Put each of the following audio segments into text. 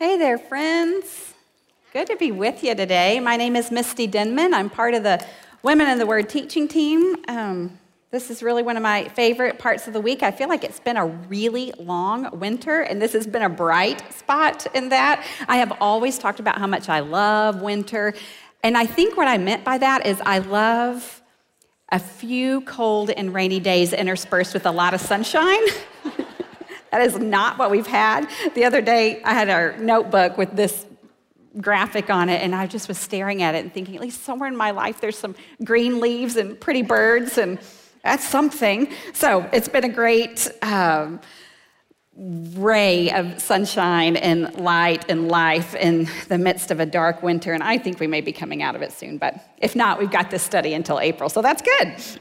Hey there, friends. Good to be with you today. My name is Misty Denman. I'm part of the Women in the Word teaching team. Um, this is really one of my favorite parts of the week. I feel like it's been a really long winter, and this has been a bright spot in that. I have always talked about how much I love winter, and I think what I meant by that is I love a few cold and rainy days interspersed with a lot of sunshine. That is not what we've had. The other day, I had our notebook with this graphic on it, and I just was staring at it and thinking, at least somewhere in my life, there's some green leaves and pretty birds, and that's something. So it's been a great um, ray of sunshine and light and life in the midst of a dark winter, and I think we may be coming out of it soon, but if not, we've got this study until April, so that's good.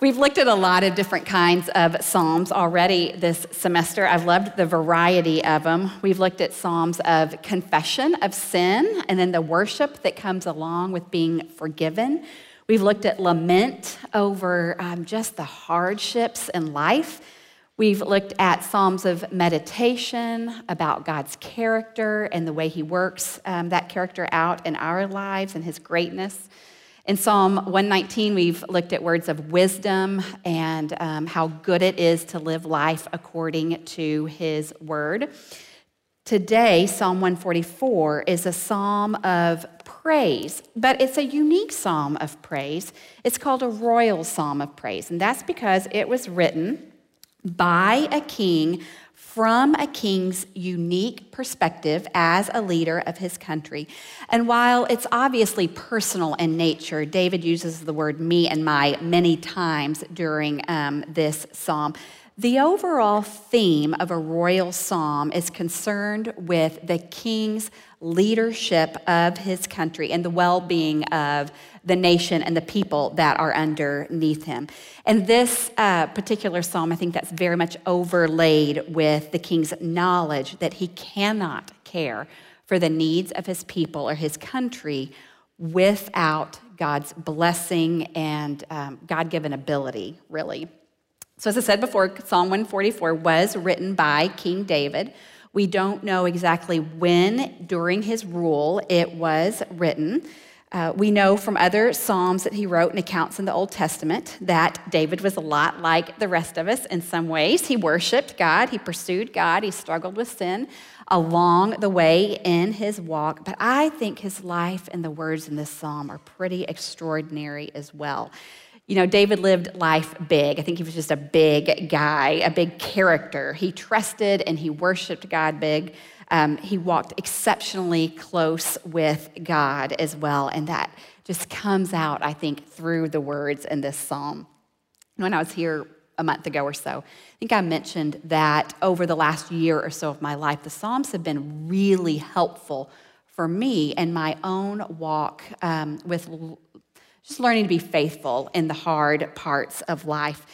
We've looked at a lot of different kinds of Psalms already this semester. I've loved the variety of them. We've looked at Psalms of confession of sin and then the worship that comes along with being forgiven. We've looked at lament over um, just the hardships in life. We've looked at Psalms of meditation about God's character and the way He works um, that character out in our lives and His greatness. In Psalm 119, we've looked at words of wisdom and um, how good it is to live life according to his word. Today, Psalm 144 is a psalm of praise, but it's a unique psalm of praise. It's called a royal psalm of praise, and that's because it was written by a king from a king's unique perspective as a leader of his country. And while it's obviously personal in nature, David uses the word me and my many times during um, this psalm. The overall theme of a royal psalm is concerned with the king's leadership of his country and the well being of the nation and the people that are underneath him. And this uh, particular psalm, I think that's very much overlaid with the king's knowledge that he cannot care for the needs of his people or his country without God's blessing and um, God given ability, really. So, as I said before, Psalm 144 was written by King David. We don't know exactly when during his rule it was written. Uh, we know from other Psalms that he wrote and accounts in the Old Testament that David was a lot like the rest of us in some ways. He worshiped God, he pursued God, he struggled with sin along the way in his walk. But I think his life and the words in this psalm are pretty extraordinary as well. You know, David lived life big. I think he was just a big guy, a big character. He trusted and he worshiped God big. Um, he walked exceptionally close with God as well, and that just comes out, I think, through the words in this psalm. When I was here a month ago or so, I think I mentioned that over the last year or so of my life, the Psalms have been really helpful for me in my own walk um, with just learning to be faithful in the hard parts of life.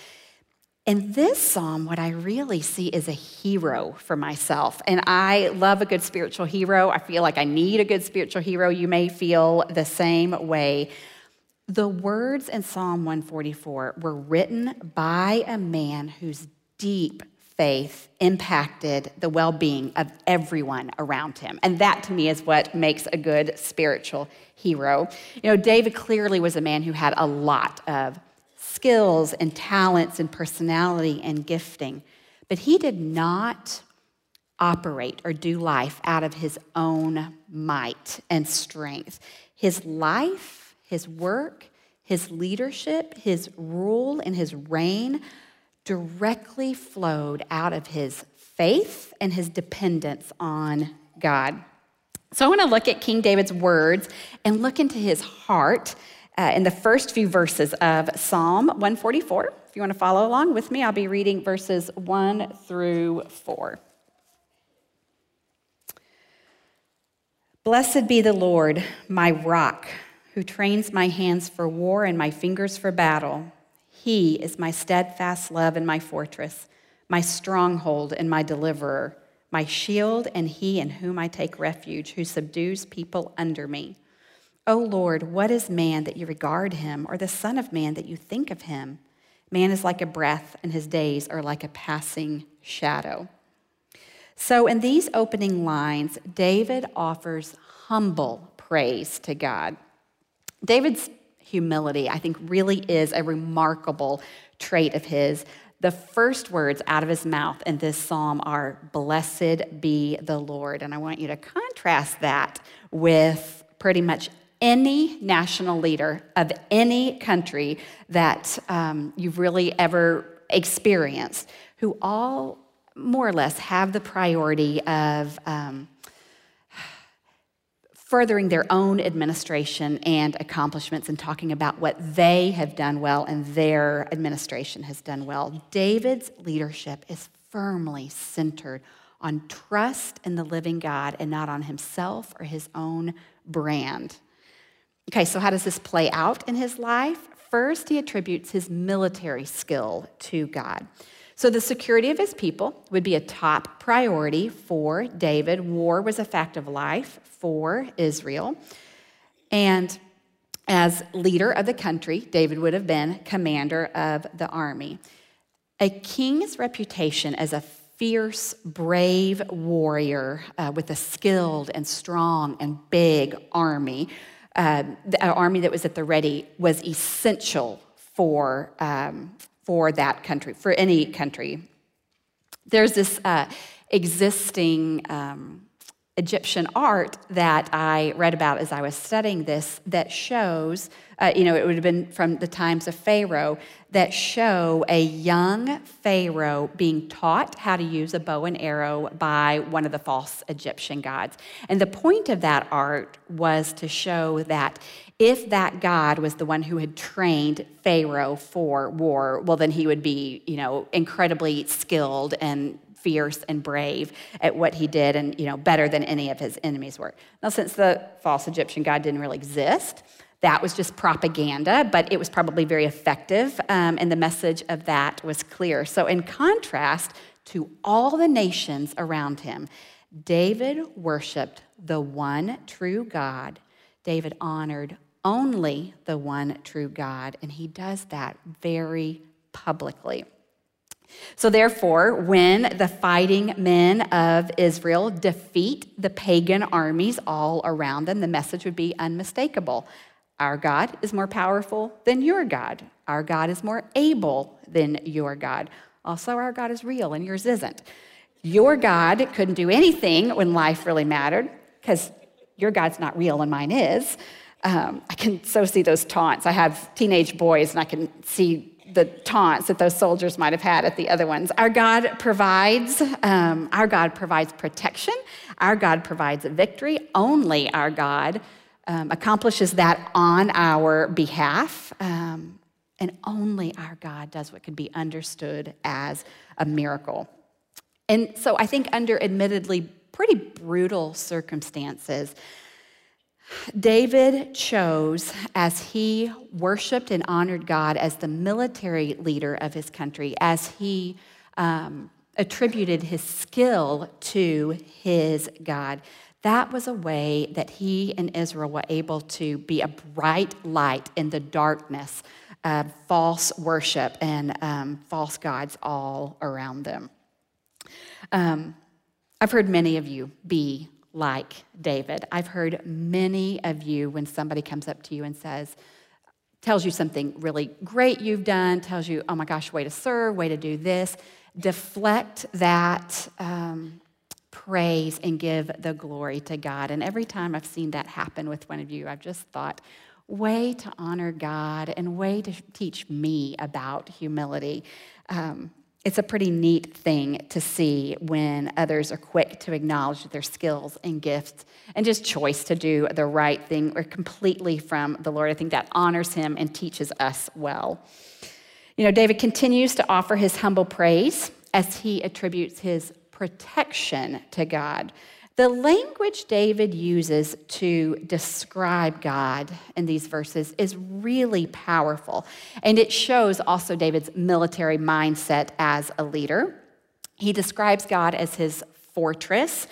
In this psalm, what I really see is a hero for myself. And I love a good spiritual hero. I feel like I need a good spiritual hero. You may feel the same way. The words in Psalm 144 were written by a man whose deep faith impacted the well being of everyone around him. And that to me is what makes a good spiritual hero. You know, David clearly was a man who had a lot of skills and talents and personality and gifting. But he did not operate or do life out of his own might and strength. His life, his work, his leadership, his rule, and his reign directly flowed out of his faith and his dependence on God. So I want to look at King David's words and look into his heart uh, in the first few verses of Psalm 144. If you want to follow along with me, I'll be reading verses 1 through 4. Blessed be the Lord, my rock, who trains my hands for war and my fingers for battle. He is my steadfast love and my fortress, my stronghold and my deliverer, my shield and he in whom I take refuge, who subdues people under me. O Lord, what is man that you regard him, or the Son of Man that you think of him? Man is like a breath, and his days are like a passing shadow. So, in these opening lines, David offers humble praise to God. David's humility, I think, really is a remarkable trait of his. The first words out of his mouth in this psalm are, Blessed be the Lord. And I want you to contrast that with pretty much any national leader of any country that um, you've really ever experienced, who all more or less have the priority of um, furthering their own administration and accomplishments and talking about what they have done well and their administration has done well. David's leadership is firmly centered on trust in the living God and not on himself or his own brand. Okay, so how does this play out in his life? First, he attributes his military skill to God. So, the security of his people would be a top priority for David. War was a fact of life for Israel. And as leader of the country, David would have been commander of the army. A king's reputation as a fierce, brave warrior uh, with a skilled and strong and big army, uh, an army that was at the ready, was essential for um, for that country, for any country. There's this uh, existing um, Egyptian art that I read about as I was studying this that shows, uh, you know, it would have been from the times of Pharaoh, that show a young Pharaoh being taught how to use a bow and arrow by one of the false Egyptian gods. And the point of that art was to show that if that God was the one who had trained Pharaoh for war, well, then he would be, you know, incredibly skilled and fierce and brave at what he did and, you know, better than any of his enemies were. Now, since the false Egyptian God didn't really exist, that was just propaganda, but it was probably very effective, um, and the message of that was clear. So, in contrast to all the nations around him, David worshiped the one true God. David honored only the one true God, and he does that very publicly. So, therefore, when the fighting men of Israel defeat the pagan armies all around them, the message would be unmistakable. Our God is more powerful than your God. Our God is more able than your God. Also, our God is real and yours isn't. Your God couldn't do anything when life really mattered because your God's not real and mine is. Um, I can so see those taunts. I have teenage boys and I can see the taunts that those soldiers might have had at the other ones. Our God provides, um, our God provides protection. Our God provides victory. Only our God um, accomplishes that on our behalf. Um, and only our God does what can be understood as a miracle. And so I think, under admittedly pretty brutal circumstances, David chose, as he worshiped and honored God as the military leader of his country, as he um, attributed his skill to his God. That was a way that he and Israel were able to be a bright light in the darkness of false worship and um, false gods all around them. Um, I've heard many of you be like David. I've heard many of you when somebody comes up to you and says, tells you something really great you've done, tells you, oh my gosh, way to serve, way to do this, deflect that um, praise and give the glory to God. And every time I've seen that happen with one of you, I've just thought, way to honor God and way to teach me about humility. Um, it's a pretty neat thing to see when others are quick to acknowledge their skills and gifts and just choice to do the right thing or completely from the Lord. I think that honors him and teaches us well. You know, David continues to offer his humble praise as he attributes his protection to God. The language David uses to describe God in these verses is really powerful, and it shows also David's military mindset as a leader. He describes God as his fortress.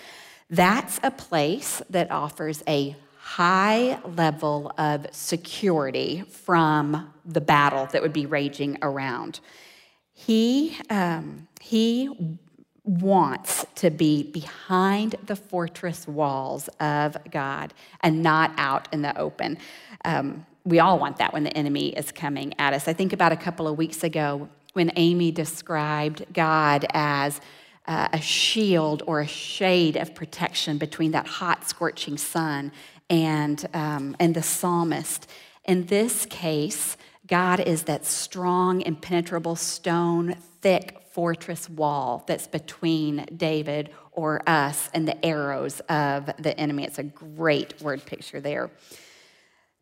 That's a place that offers a high level of security from the battle that would be raging around. He, um, he wants to be behind the fortress walls of God and not out in the open. Um, we all want that when the enemy is coming at us. I think about a couple of weeks ago when Amy described God as uh, a shield or a shade of protection between that hot, scorching sun and, um, and the psalmist. In this case, God is that strong, impenetrable stone, thick fortress wall that's between David or us and the arrows of the enemy. It's a great word picture there.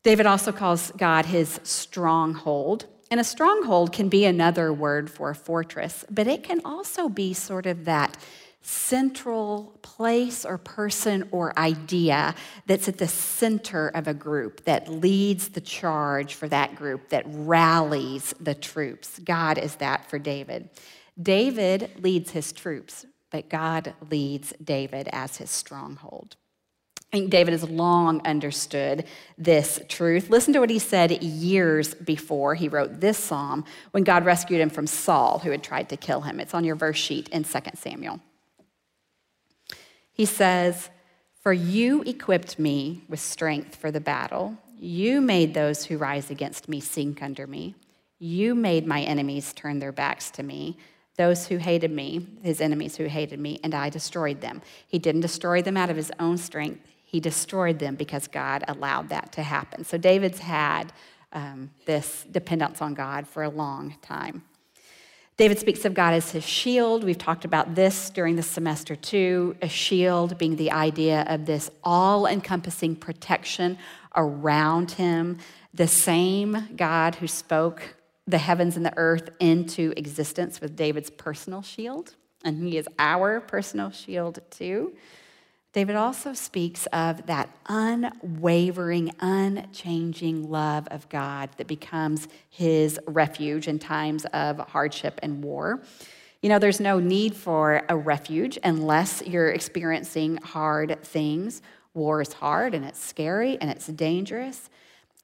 David also calls God his stronghold. And a stronghold can be another word for a fortress, but it can also be sort of that central place or person or idea that's at the center of a group that leads the charge for that group, that rallies the troops. God is that for David. David leads his troops, but God leads David as his stronghold. I think David has long understood this truth. Listen to what he said years before he wrote this psalm when God rescued him from Saul, who had tried to kill him. It's on your verse sheet in 2 Samuel. He says, For you equipped me with strength for the battle. You made those who rise against me sink under me. You made my enemies turn their backs to me those who hated me, his enemies who hated me, and I destroyed them. He didn't destroy them out of his own strength, he destroyed them because God allowed that to happen. So David's had um, this dependence on God for a long time. David speaks of God as his shield. We've talked about this during the semester too. A shield being the idea of this all encompassing protection around him. The same God who spoke the heavens and the earth into existence with David's personal shield, and he is our personal shield too. David also speaks of that unwavering, unchanging love of God that becomes his refuge in times of hardship and war. You know, there's no need for a refuge unless you're experiencing hard things. War is hard and it's scary and it's dangerous.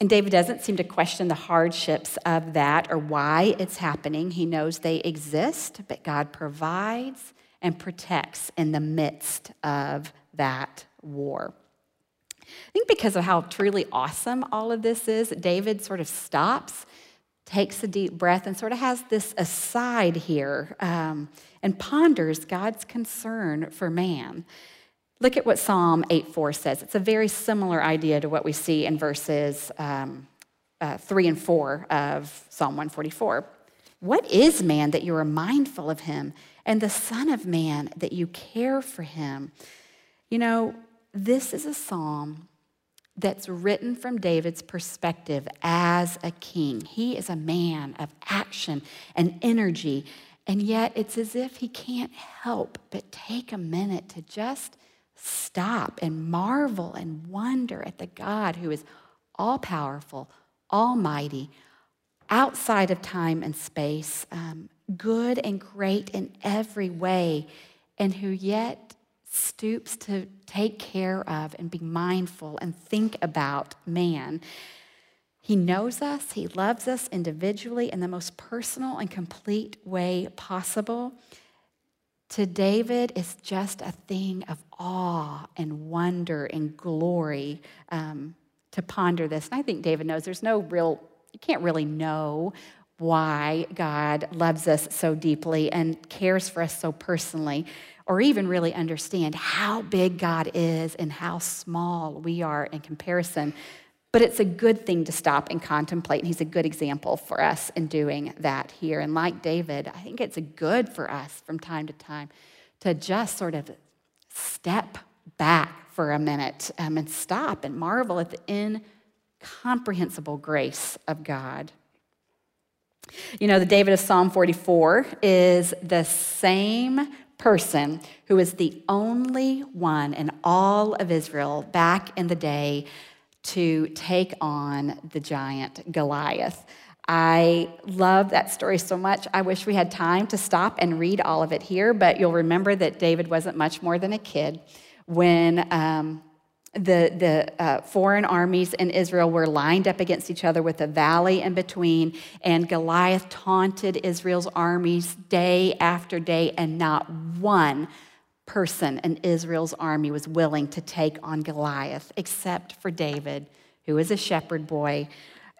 And David doesn't seem to question the hardships of that or why it's happening. He knows they exist, but God provides and protects in the midst of that war. I think because of how truly awesome all of this is, David sort of stops, takes a deep breath, and sort of has this aside here um, and ponders God's concern for man. Look at what Psalm 8:4 says. It's a very similar idea to what we see in verses um, uh, 3 and 4 of Psalm 144. What is man that you are mindful of him, and the Son of Man that you care for him? You know, this is a psalm that's written from David's perspective as a king. He is a man of action and energy, and yet it's as if he can't help but take a minute to just stop and marvel and wonder at the God who is all powerful, almighty, outside of time and space, um, good and great in every way, and who yet stoops to take care of and be mindful and think about man. He knows us, He loves us individually in the most personal and complete way possible. To David, it's just a thing of awe and wonder and glory um, to ponder this. And I think David knows there's no real, you can't really know why God loves us so deeply and cares for us so personally or even really understand how big God is and how small we are in comparison. But it's a good thing to stop and contemplate. And he's a good example for us in doing that here. And like David, I think it's good for us from time to time to just sort of step back for a minute um, and stop and marvel at the incomprehensible grace of God. You know, the David of Psalm 44 is the same person who is the only one in all of Israel back in the day to take on the giant Goliath. I love that story so much. I wish we had time to stop and read all of it here, but you'll remember that David wasn't much more than a kid when um, the, the uh, foreign armies in Israel were lined up against each other with a valley in between, and Goliath taunted Israel's armies day after day, and not one person in Israel's army was willing to take on Goliath except for David, who was a shepherd boy.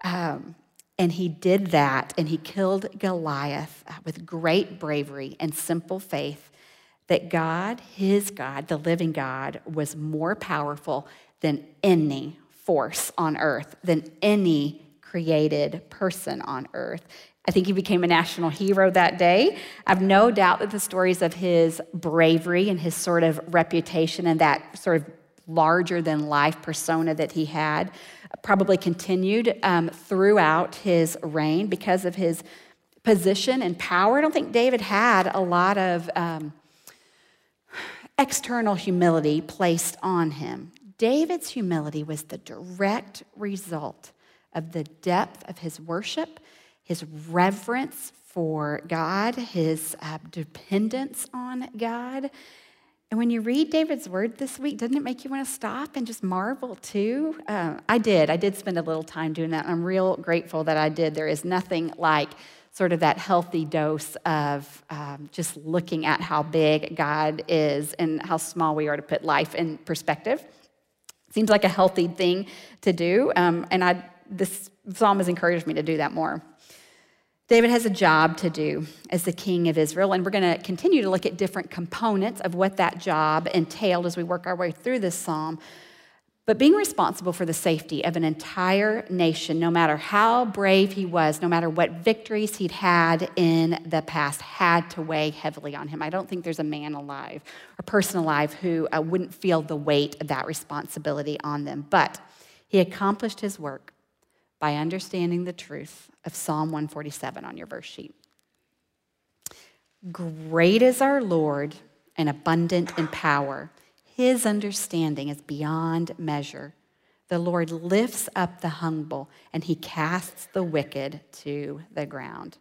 Um, and he did that, and he killed Goliath uh, with great bravery and simple faith that God, his God, the living God, was more powerful than any force on earth, than any created person on earth. I think he became a national hero that day. I've no doubt that the stories of his bravery and his sort of reputation and that sort of larger than life persona that he had probably continued um, throughout his reign because of his position and power. I don't think David had a lot of. Um, external humility placed on him. David's humility was the direct result of the depth of his worship, his reverence for God, his uh, dependence on God. And when you read David's word this week, doesn't it make you want to stop and just marvel too? Uh, I did. I did spend a little time doing that. I'm real grateful that I did. There is nothing like sort of that healthy dose of um, just looking at how big God is and how small we are to put life in perspective. Seems like a healthy thing to do, um, and I, this psalm has encouraged me to do that more. David has a job to do as the king of Israel, and we're going to continue to look at different components of what that job entailed as we work our way through this psalm. But being responsible for the safety of an entire nation, no matter how brave he was, no matter what victories he'd had in the past, had to weigh heavily on him. I don't think there's a man alive or person alive who uh, wouldn't feel the weight of that responsibility on them. But he accomplished his work by understanding the truth of Psalm 147 on your verse sheet. Great is our Lord and abundant in power. His understanding is beyond measure. The Lord lifts up the humble and he casts the wicked to the ground.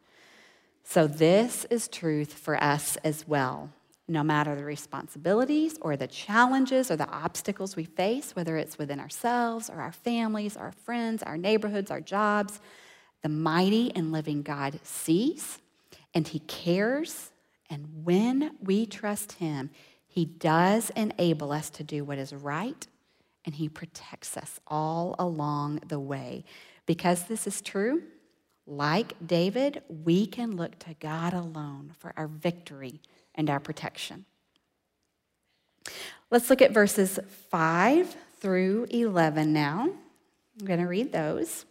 So, this is truth for us as well. No matter the responsibilities or the challenges or the obstacles we face, whether it's within ourselves or our families, our friends, our neighborhoods, our jobs, the mighty and living God sees and he cares. And when we trust him, he does enable us to do what is right, and He protects us all along the way. Because this is true, like David, we can look to God alone for our victory and our protection. Let's look at verses 5 through 11 now. I'm going to read those.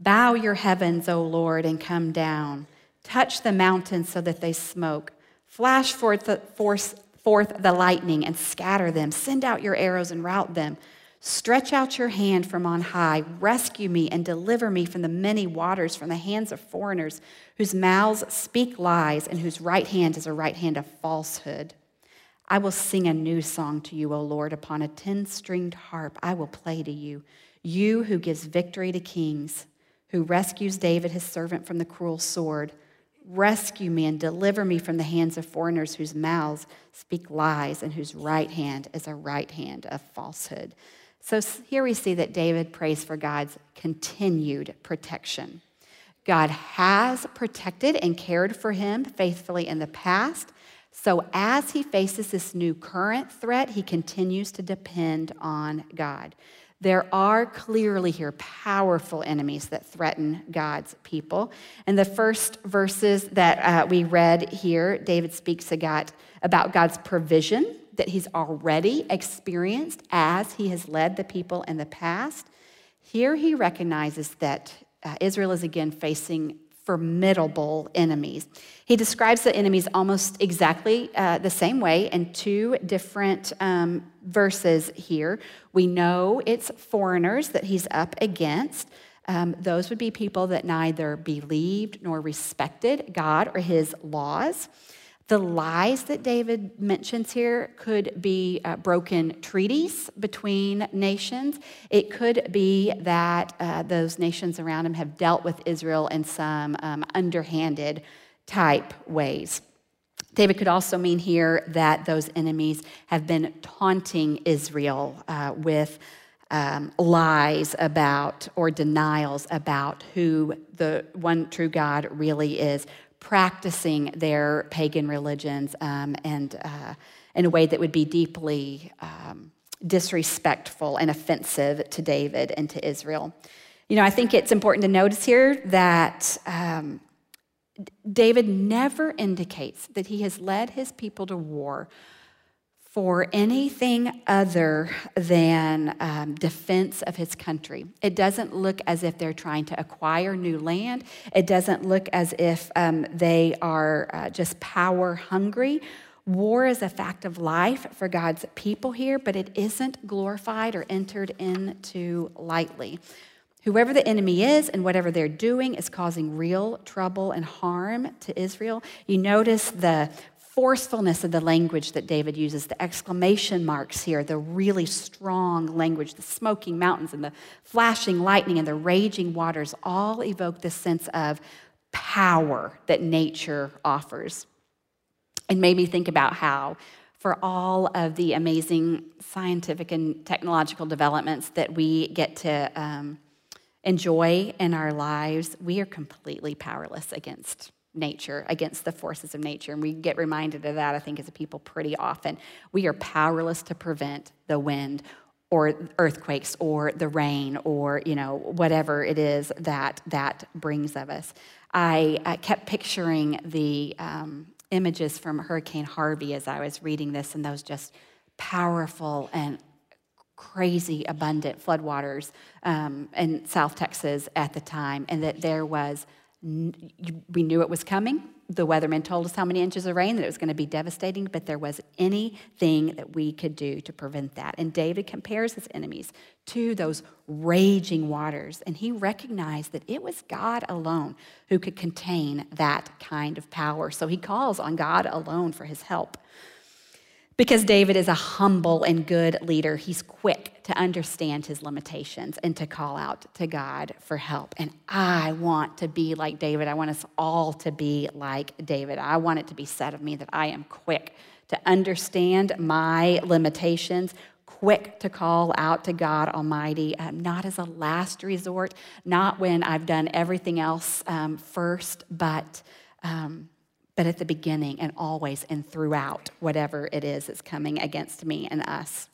Bow your heavens, O Lord, and come down. Touch the mountains so that they smoke. Flash forth the, forth the lightning and scatter them. Send out your arrows and rout them. Stretch out your hand from on high. Rescue me and deliver me from the many waters, from the hands of foreigners whose mouths speak lies and whose right hand is a right hand of falsehood. I will sing a new song to you, O Lord, upon a ten stringed harp. I will play to you. You who gives victory to kings, who rescues David, his servant, from the cruel sword. Rescue me and deliver me from the hands of foreigners whose mouths speak lies and whose right hand is a right hand of falsehood. So here we see that David prays for God's continued protection. God has protected and cared for him faithfully in the past. So as he faces this new current threat, he continues to depend on God. There are clearly here powerful enemies that threaten God's people. And the first verses that uh, we read here, David speaks about God's provision that he's already experienced as he has led the people in the past. Here he recognizes that uh, Israel is again facing formidable enemies. He describes the enemies almost exactly uh, the same way in two different um, verses here. We know it's foreigners that he's up against. Um, those would be people that neither believed nor respected God or his laws. The lies that David mentions here could be uh, broken treaties between nations. It could be that uh, those nations around him have dealt with Israel in some um, underhanded type ways. David could also mean here that those enemies have been taunting Israel uh, with um, lies about or denials about who the one true God really is, practicing their pagan religions um, and uh, in a way that would be deeply um, disrespectful and offensive to David and to Israel. You know, I think it's important to notice here that um, David never indicates that he has led his people to war for anything other than um, defense of his country. It doesn't look as if they're trying to acquire new land. It doesn't look as if um, they are uh, just power hungry. War is a fact of life for God's people here, but it isn't glorified or entered into lightly. Whoever the enemy is and whatever they're doing is causing real trouble and harm to Israel. You notice the forcefulness of the language that David uses, the exclamation marks here, the really strong language, the smoking mountains and the flashing lightning and the raging waters all evoke this sense of power that nature offers. And made me think about how, for all of the amazing scientific and technological developments that we get to um, enjoy in our lives, we are completely powerless against nature, against the forces of nature. And we get reminded of that, I think, as a people pretty often. We are powerless to prevent the wind or earthquakes or the rain or you know whatever it is that that brings of us i, I kept picturing the um, images from hurricane harvey as i was reading this and those just powerful and crazy abundant floodwaters um, in South Texas at the time, and that there was, we knew it was coming. The weathermen told us how many inches of rain, that it was going to be devastating, but there was anything that we could do to prevent that. And David compares his enemies to those raging waters, and he recognized that it was God alone who could contain that kind of power. So he calls on God alone for his help. Because David is a humble and good leader, he's quick to understand his limitations and to call out to God for help. And I want to be like David. I want us all to be like David. I want it to be said of me that I am quick to understand my limitations, quick to call out to God Almighty, um, not as a last resort, not when I've done everything else um, first, but. Um, but at the beginning and always and throughout whatever it is that's coming against me and us.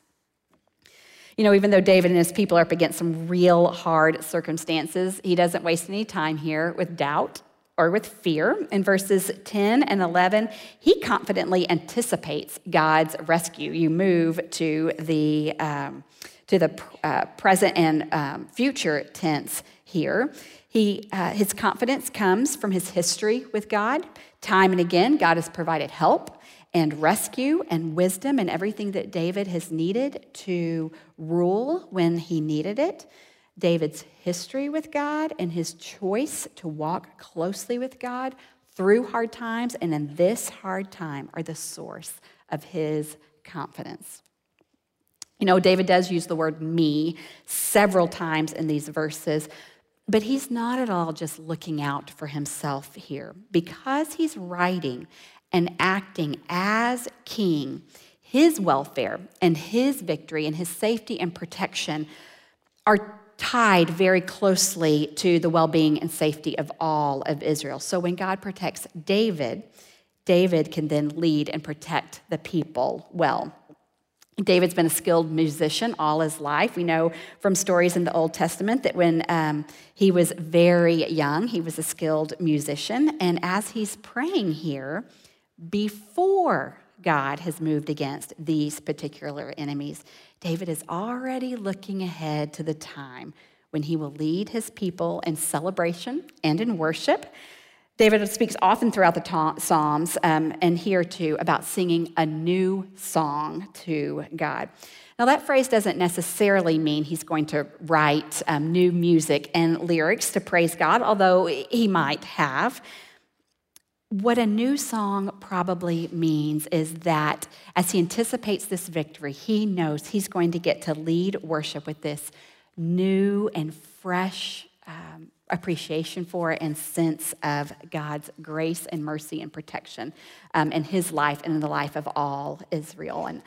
You know, even though David and his people are up against some real hard circumstances, he doesn't waste any time here with doubt or with fear. In verses 10 and 11, he confidently anticipates God's rescue. You move to the, um, to the uh, present and um, future tense here. He, uh, his confidence comes from his history with God. Time and again, God has provided help and rescue and wisdom and everything that David has needed to rule when he needed it. David's history with God and his choice to walk closely with God through hard times and in this hard time are the source of his confidence. You know, David does use the word me several times in these verses, but he's not at all just looking out for himself here. Because he's writing and acting as king, his welfare and his victory and his safety and protection are tied very closely to the well being and safety of all of Israel. So when God protects David, David can then lead and protect the people well. David's been a skilled musician all his life. We know from stories in the Old Testament that when um, he was very young, he was a skilled musician. And as he's praying here, before God has moved against these particular enemies, David is already looking ahead to the time when he will lead his people in celebration and in worship David speaks often throughout the Psalms um, and here too about singing a new song to God. Now, that phrase doesn't necessarily mean he's going to write um, new music and lyrics to praise God, although he might have. What a new song probably means is that as he anticipates this victory, he knows he's going to get to lead worship with this new and fresh um, appreciation for and sense of God's grace and mercy and protection um, in his life and in the life of all Israel. And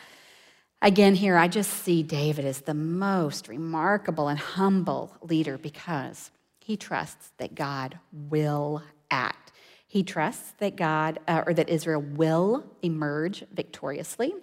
again, here I just see David as the most remarkable and humble leader because he trusts that God will act. He trusts that God uh, or that Israel will emerge victoriously.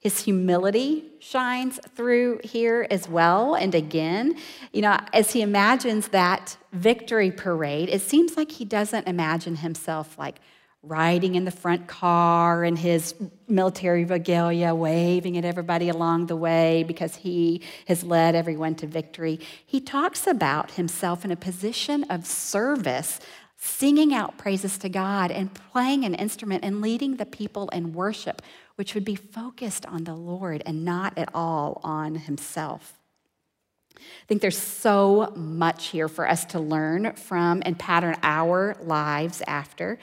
His humility shines through here as well. And again, you know, as he imagines that victory parade, it seems like he doesn't imagine himself like riding in the front car in his military regalia, waving at everybody along the way because he has led everyone to victory. He talks about himself in a position of service singing out praises to God and playing an instrument and leading the people in worship, which would be focused on the Lord and not at all on himself. I think there's so much here for us to learn from and pattern our lives after.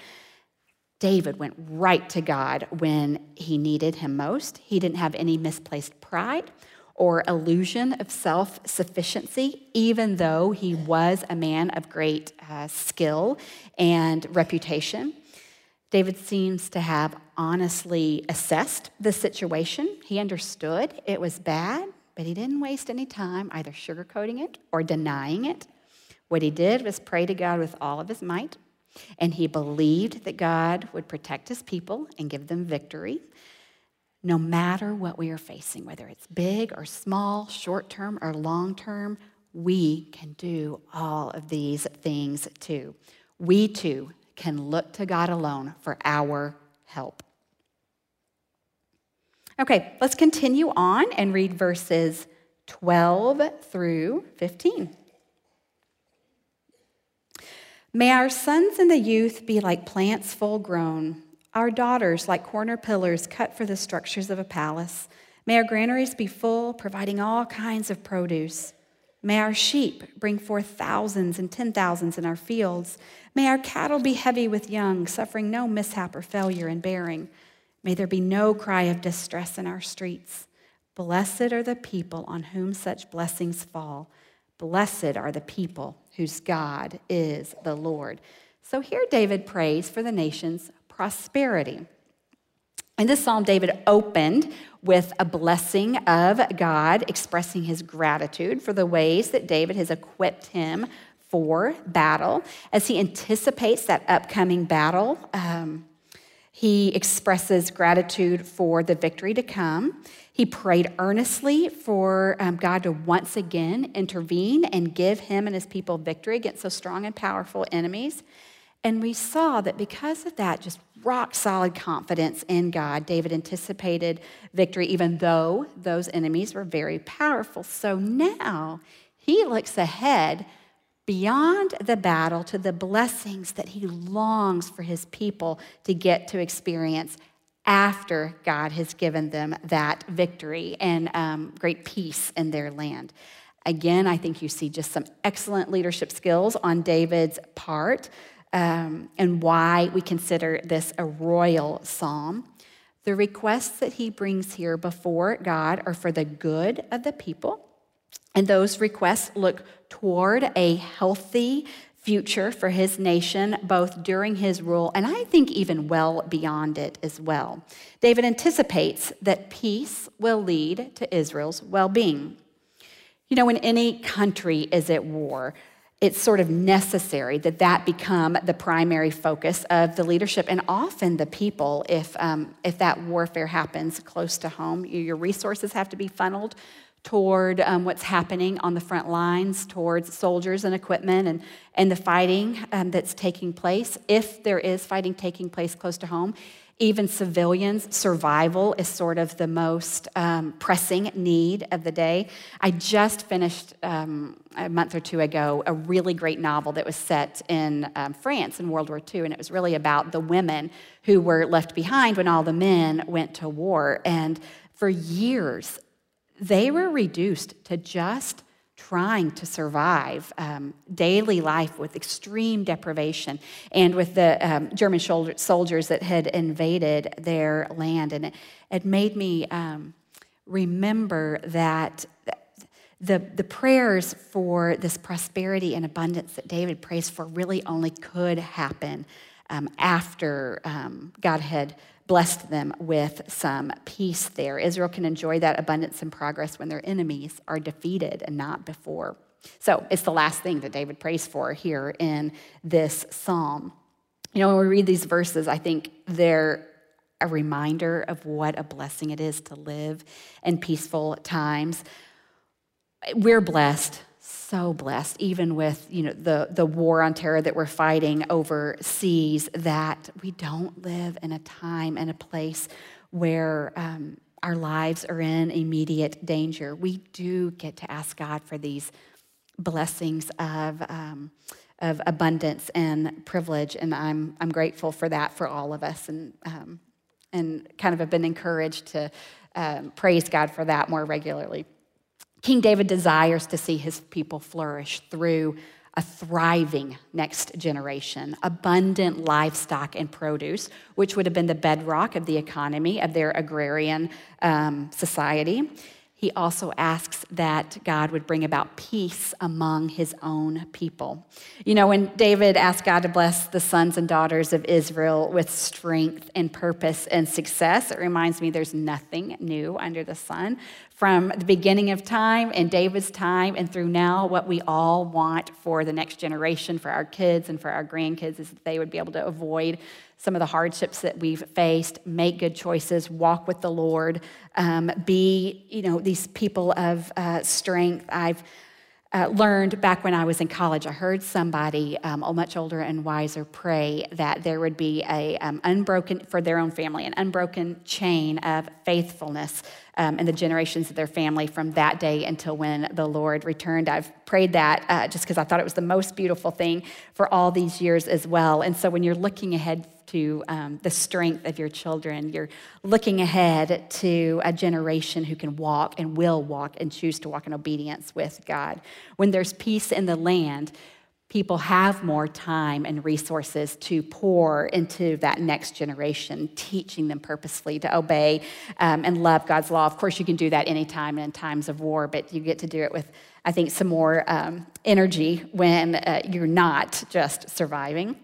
David went right to God when he needed him most. He didn't have any misplaced pride or illusion of self sufficiency, even though he was a man of great uh, skill and reputation. David seems to have honestly assessed the situation. He understood it was bad, but he didn't waste any time either sugarcoating it or denying it. What he did was pray to God with all of his might, and he believed that God would protect his people and give them victory no matter what we are facing, whether it's big or small, short term or long term, we can do all of these things too. We too can look to God alone for our help. Okay, let's continue on and read verses 12 through 15. May our sons and the youth be like plants full grown our daughters, like corner pillars cut for the structures of a palace. May our granaries be full, providing all kinds of produce. May our sheep bring forth thousands and ten thousands in our fields. May our cattle be heavy with young, suffering no mishap or failure in bearing. May there be no cry of distress in our streets. Blessed are the people on whom such blessings fall. Blessed are the people whose God is the Lord. So here David prays for the nations prosperity. In this psalm, David opened with a blessing of God, expressing his gratitude for the ways that David has equipped him for battle. As he anticipates that upcoming battle, um, he expresses gratitude for the victory to come. He prayed earnestly for um, God to once again intervene and give him and his people victory against so strong and powerful enemies. And we saw that because of that, just rock solid confidence in God, David anticipated victory, even though those enemies were very powerful. So now he looks ahead beyond the battle to the blessings that he longs for his people to get to experience after God has given them that victory and um, great peace in their land. Again, I think you see just some excellent leadership skills on David's part um, and why we consider this a royal psalm. The requests that he brings here before God are for the good of the people. And those requests look toward a healthy future for his nation, both during his rule and I think even well beyond it as well. David anticipates that peace will lead to Israel's well being. You know, when any country is at war, it's sort of necessary that that become the primary focus of the leadership and often the people if, um, if that warfare happens close to home. Your resources have to be funneled toward um, what's happening on the front lines, towards soldiers and equipment and, and the fighting um, that's taking place. If there is fighting taking place close to home, even civilians, survival is sort of the most um, pressing need of the day. I just finished um, a month or two ago a really great novel that was set in um, France in World War II, and it was really about the women who were left behind when all the men went to war. And for years, they were reduced to just trying to survive um, daily life with extreme deprivation and with the um, German soldiers that had invaded their land. And it, it made me um, remember that the, the prayers for this prosperity and abundance that David prays for really only could happen um, after um, God had blessed them with some peace there. Israel can enjoy that abundance and progress when their enemies are defeated and not before. So it's the last thing that David prays for here in this psalm. You know, when we read these verses, I think they're a reminder of what a blessing it is to live in peaceful times. We're blessed, so blessed, even with you know the, the war on terror that we're fighting overseas, that we don't live in a time and a place where um, our lives are in immediate danger. We do get to ask God for these blessings of, um, of abundance and privilege. And I'm, I'm grateful for that for all of us and, um, and kind of have been encouraged to um, praise God for that more regularly. King David desires to see his people flourish through a thriving next generation, abundant livestock and produce, which would have been the bedrock of the economy of their agrarian um, society. He also asks that God would bring about peace among his own people. You know, when David asked God to bless the sons and daughters of Israel with strength and purpose and success, it reminds me there's nothing new under the sun. From the beginning of time and David's time and through now, what we all want for the next generation, for our kids and for our grandkids, is that they would be able to avoid some of the hardships that we've faced, make good choices, walk with the Lord, um, be, you know, these people of uh, strength. I've uh, learned back when I was in college, I heard somebody um, much older and wiser pray that there would be a um, unbroken, for their own family, an unbroken chain of faithfulness um, in the generations of their family from that day until when the Lord returned. I've prayed that uh, just because I thought it was the most beautiful thing for all these years as well. And so when you're looking ahead to um, the strength of your children. You're looking ahead to a generation who can walk and will walk and choose to walk in obedience with God. When there's peace in the land, people have more time and resources to pour into that next generation, teaching them purposely to obey um, and love God's law. Of course, you can do that anytime in times of war, but you get to do it with, I think, some more um, energy when uh, you're not just surviving.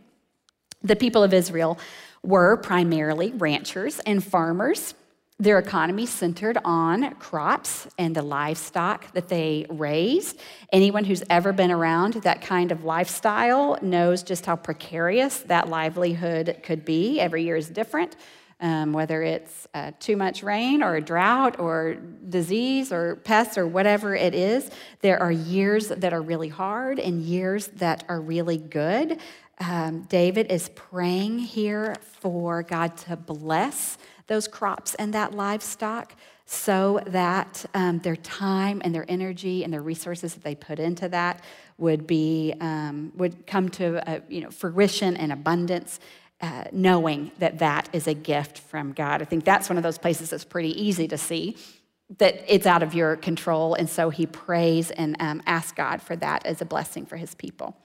The people of Israel were primarily ranchers and farmers. Their economy centered on crops and the livestock that they raised. Anyone who's ever been around that kind of lifestyle knows just how precarious that livelihood could be. Every year is different, um, whether it's uh, too much rain or a drought or disease or pests or whatever it is. There are years that are really hard and years that are really good um, David is praying here for God to bless those crops and that livestock so that um, their time and their energy and their resources that they put into that would be um, would come to a, you know fruition and abundance uh, knowing that that is a gift from god. I think that's one of those places that's pretty easy to see that it's out of your control and so he prays and um, asks god for that as a blessing for his people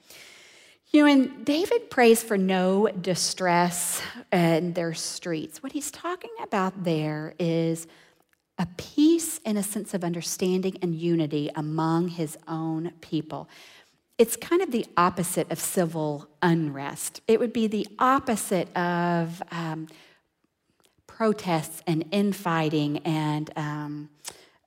you know, and David prays for no distress in their streets. What he's talking about there is a peace and a sense of understanding and unity among his own people. It's kind of the opposite of civil unrest. It would be the opposite of um, protests and infighting and um,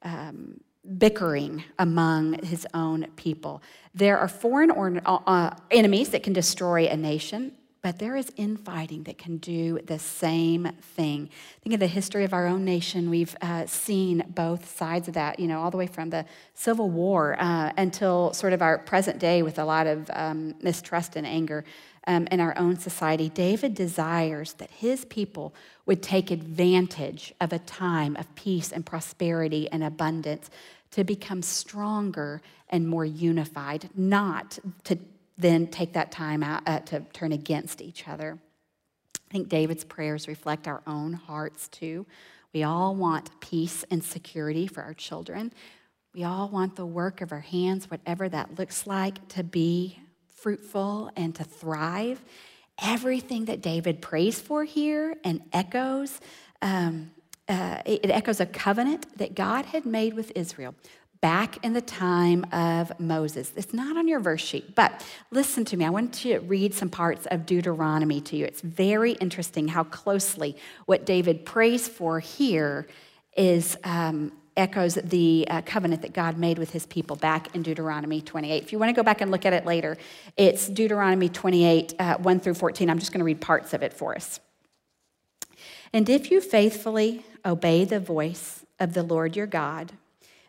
um, bickering among his own people. There are foreign or, uh, uh, enemies that can destroy a nation, but there is infighting that can do the same thing. Think of the history of our own nation. We've uh, seen both sides of that, you know, all the way from the Civil War uh, until sort of our present day with a lot of um, mistrust and anger um, in our own society. David desires that his people would take advantage of a time of peace and prosperity and abundance to become stronger and more unified, not to then take that time out uh, to turn against each other. I think David's prayers reflect our own hearts too. We all want peace and security for our children. We all want the work of our hands, whatever that looks like, to be fruitful and to thrive. Everything that David prays for here and echoes um, uh, it echoes a covenant that God had made with Israel back in the time of Moses. It's not on your verse sheet, but listen to me. I want to read some parts of Deuteronomy to you. It's very interesting how closely what David prays for here is um, echoes the uh, covenant that God made with his people back in Deuteronomy 28. If you want to go back and look at it later, it's Deuteronomy 28, uh, 1 through 14. I'm just going to read parts of it for us. And if you faithfully obey the voice of the Lord your God,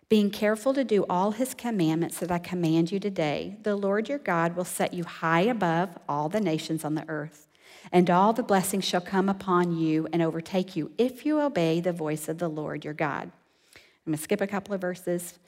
being careful to do all his commandments that I command you today, the Lord your God will set you high above all the nations on the earth. And all the blessings shall come upon you and overtake you if you obey the voice of the Lord your God. I'm going to skip a couple of verses.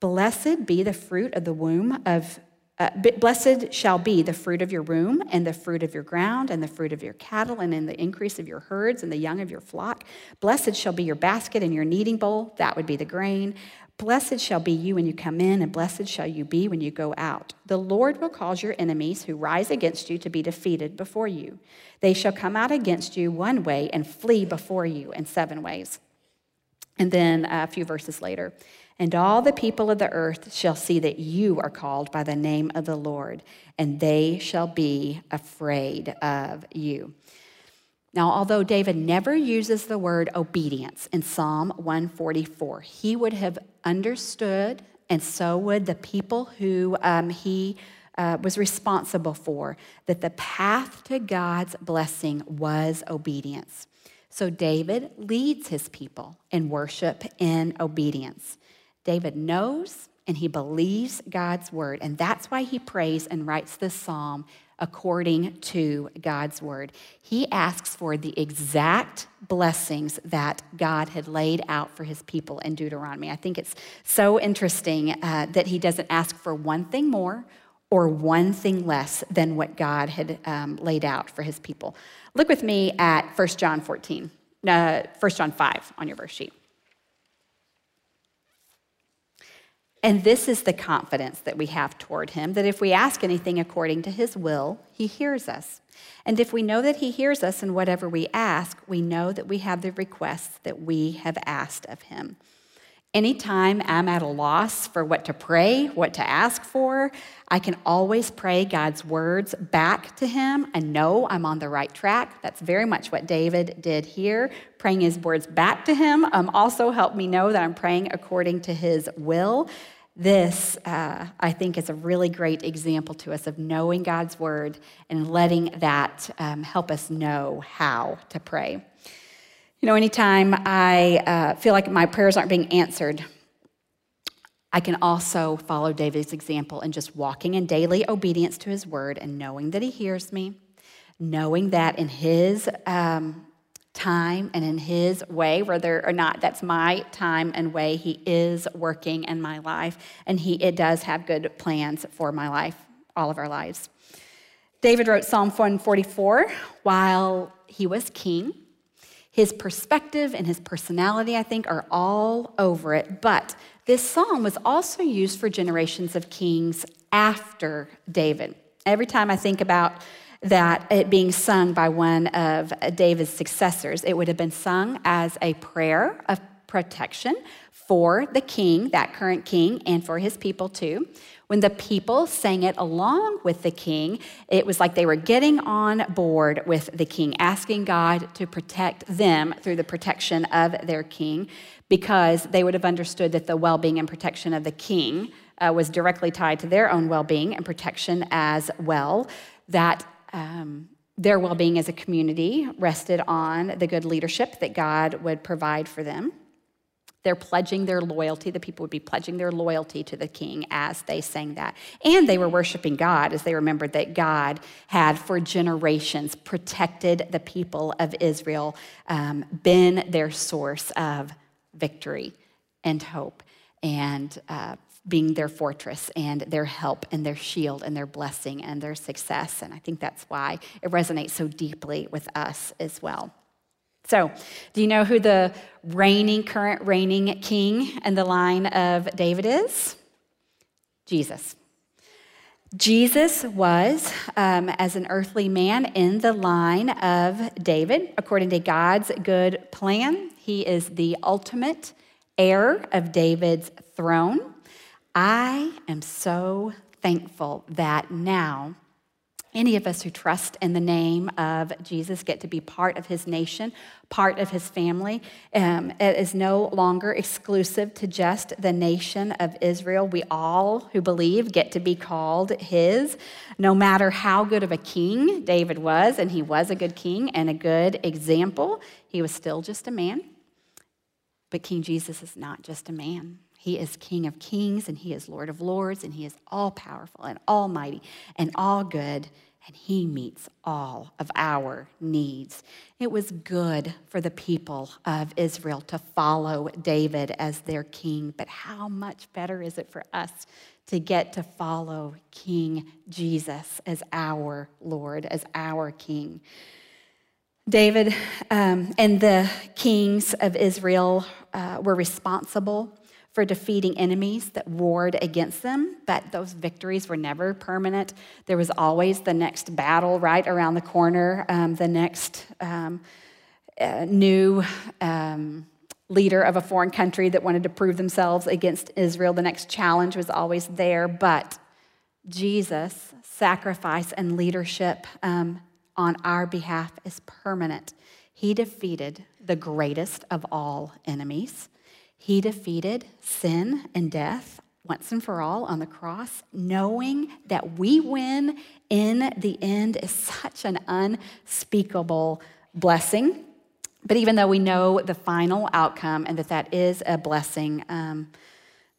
Blessed be the fruit of the womb of uh, blessed shall be the fruit of your womb, and the fruit of your ground, and the fruit of your cattle, and in the increase of your herds, and the young of your flock. Blessed shall be your basket and your kneading bowl. That would be the grain. Blessed shall be you when you come in, and blessed shall you be when you go out. The Lord will cause your enemies who rise against you to be defeated before you. They shall come out against you one way and flee before you in seven ways. And then a few verses later. And all the people of the earth shall see that you are called by the name of the Lord, and they shall be afraid of you. Now, although David never uses the word obedience in Psalm 144, he would have understood, and so would the people who um, he uh, was responsible for, that the path to God's blessing was obedience. So David leads his people in worship in obedience. David knows and he believes God's word, and that's why he prays and writes this psalm according to God's word. He asks for the exact blessings that God had laid out for his people in Deuteronomy. I think it's so interesting uh, that he doesn't ask for one thing more or one thing less than what God had um, laid out for his people. Look with me at 1 John 14, uh, 1 John 5 on your verse sheet. And this is the confidence that we have toward him that if we ask anything according to his will, he hears us. And if we know that he hears us in whatever we ask, we know that we have the requests that we have asked of him. Anytime I'm at a loss for what to pray, what to ask for, I can always pray God's words back to him and know I'm on the right track. That's very much what David did here. Praying his words back to him um, also helped me know that I'm praying according to his will. This, uh, I think, is a really great example to us of knowing God's word and letting that um, help us know how to pray. You know, anytime I uh, feel like my prayers aren't being answered, I can also follow David's example in just walking in daily obedience to his word and knowing that he hears me, knowing that in his um, time and in His way, whether or not that's my time and way. He is working in my life, and He it does have good plans for my life, all of our lives. David wrote Psalm 144 while he was king. His perspective and his personality, I think, are all over it. But this psalm was also used for generations of kings after David. Every time I think about that it being sung by one of David's successors. It would have been sung as a prayer of protection for the king, that current king, and for his people too. When the people sang it along with the king, it was like they were getting on board with the king, asking God to protect them through the protection of their king, because they would have understood that the well being and protection of the king uh, was directly tied to their own well being and protection as well. That um, their well being as a community rested on the good leadership that God would provide for them. They're pledging their loyalty. The people would be pledging their loyalty to the king as they sang that. And they were worshiping God as they remembered that God had for generations protected the people of Israel, um, been their source of victory and hope and uh, being their fortress and their help and their shield and their blessing and their success. And I think that's why it resonates so deeply with us as well. So, do you know who the reigning, current reigning king in the line of David is? Jesus. Jesus was, um, as an earthly man, in the line of David. According to God's good plan, he is the ultimate heir of David's throne. I am so thankful that now any of us who trust in the name of Jesus get to be part of his nation, part of his family. Um, it is no longer exclusive to just the nation of Israel. We all who believe get to be called his, no matter how good of a king David was, and he was a good king and a good example, he was still just a man. But King Jesus is not just a man. He is King of kings and He is Lord of lords and He is all powerful and almighty and all good and He meets all of our needs. It was good for the people of Israel to follow David as their king, but how much better is it for us to get to follow King Jesus as our Lord, as our King? David um, and the kings of Israel uh, were responsible for defeating enemies that warred against them, but those victories were never permanent. There was always the next battle right around the corner, um, the next um, uh, new um, leader of a foreign country that wanted to prove themselves against Israel. The next challenge was always there, but Jesus' sacrifice and leadership um, on our behalf is permanent. He defeated the greatest of all enemies. He defeated sin and death once and for all on the cross, knowing that we win in the end is such an unspeakable blessing. But even though we know the final outcome and that that is a blessing, um,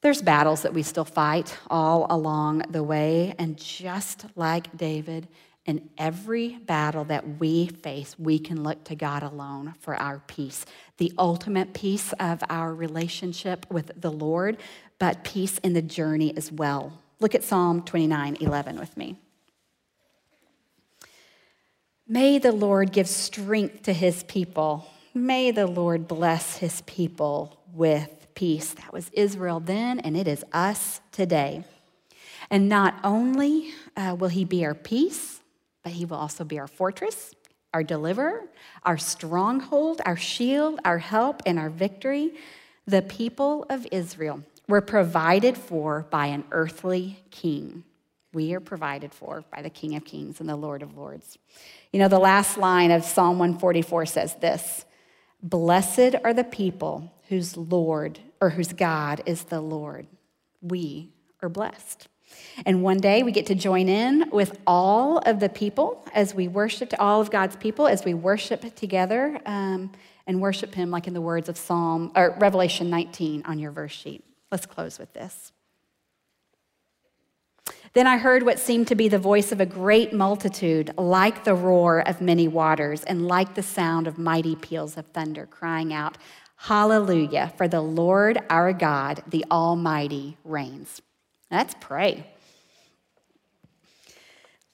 there's battles that we still fight all along the way. And just like David, in every battle that we face, we can look to God alone for our peace. The ultimate peace of our relationship with the Lord, but peace in the journey as well. Look at Psalm 29 11 with me. May the Lord give strength to his people. May the Lord bless his people with peace. That was Israel then, and it is us today. And not only uh, will he be our peace, but he will also be our fortress, our deliverer, our stronghold, our shield, our help, and our victory. The people of Israel were provided for by an earthly king. We are provided for by the King of Kings and the Lord of Lords. You know, the last line of Psalm 144 says this Blessed are the people whose Lord or whose God is the Lord. We are blessed. And one day we get to join in with all of the people as we worship, all of God's people as we worship together um, and worship Him, like in the words of Psalm or Revelation 19 on your verse sheet. Let's close with this. Then I heard what seemed to be the voice of a great multitude, like the roar of many waters, and like the sound of mighty peals of thunder, crying out, Hallelujah, for the Lord our God, the Almighty, reigns. Let's pray.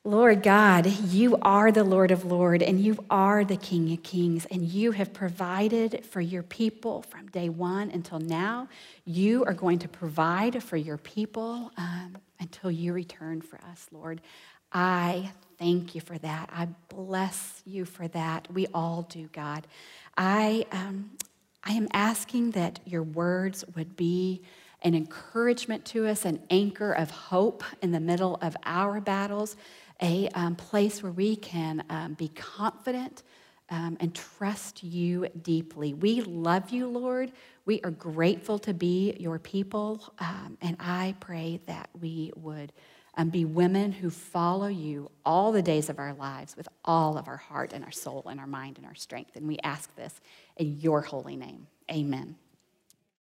Lord God, you are the Lord of Lords and you are the King of Kings, and you have provided for your people from day one until now. You are going to provide for your people um, until you return for us, Lord. I thank you for that. I bless you for that. We all do, God. I, um, I am asking that your words would be an encouragement to us, an anchor of hope in the middle of our battles, a um, place where we can um, be confident um, and trust you deeply. We love you, Lord. We are grateful to be your people, um, and I pray that we would um, be women who follow you all the days of our lives with all of our heart and our soul and our mind and our strength. And we ask this in your holy name. Amen.